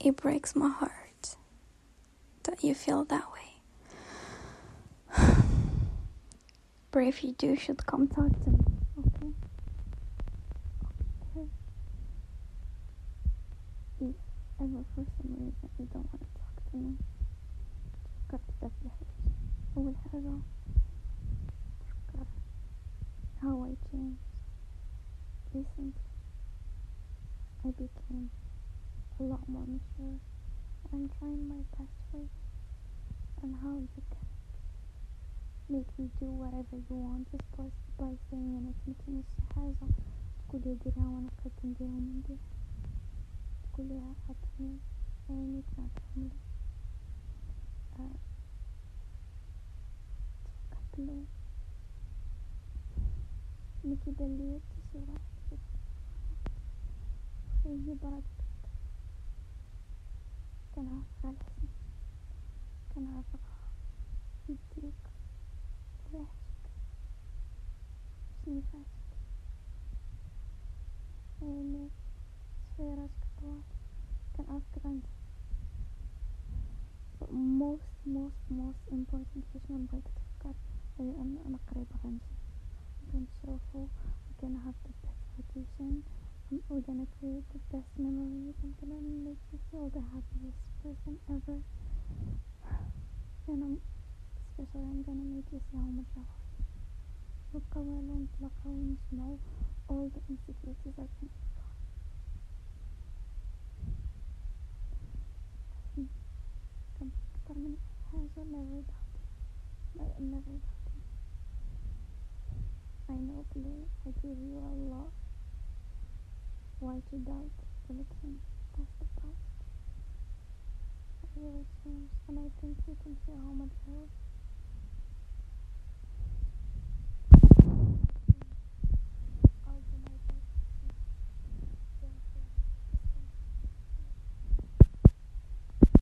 It breaks my heart that you feel that way. but if you do, should come talk to me, okay? okay. If ever for some reason you don't want to talk to me, как тебя пляшешь? Ухожу. How I changed. Recently, I became a lot more mature. I'm trying my best for you and how you can make me do whatever you want just by, by saying أنا تمكن حاجة تقولي ديرها وأنا قد نديرها ونديرها تقوليها عطيني عينيك نعطيهم لك تفكرت له مكي دليت صورة فيه برد كان عارفة Kanarakasi, Kanarakaka, Itik, Rest, Snifest, Эми, Сфераскатова, But Most, most, most important is number cut and on a crib I'm so full. We're gonna have the best vacation. I'm, we're gonna create the best happiest person ever. And I'm, especially I'm gonna make you see how much I love you. Look how I don't look how you know all the insecurities I can think of. Carmen has never doubted. I never doubted. I know, Claire, I give you a lot. Why to doubt everything? That's the changed and I think you can see how much I love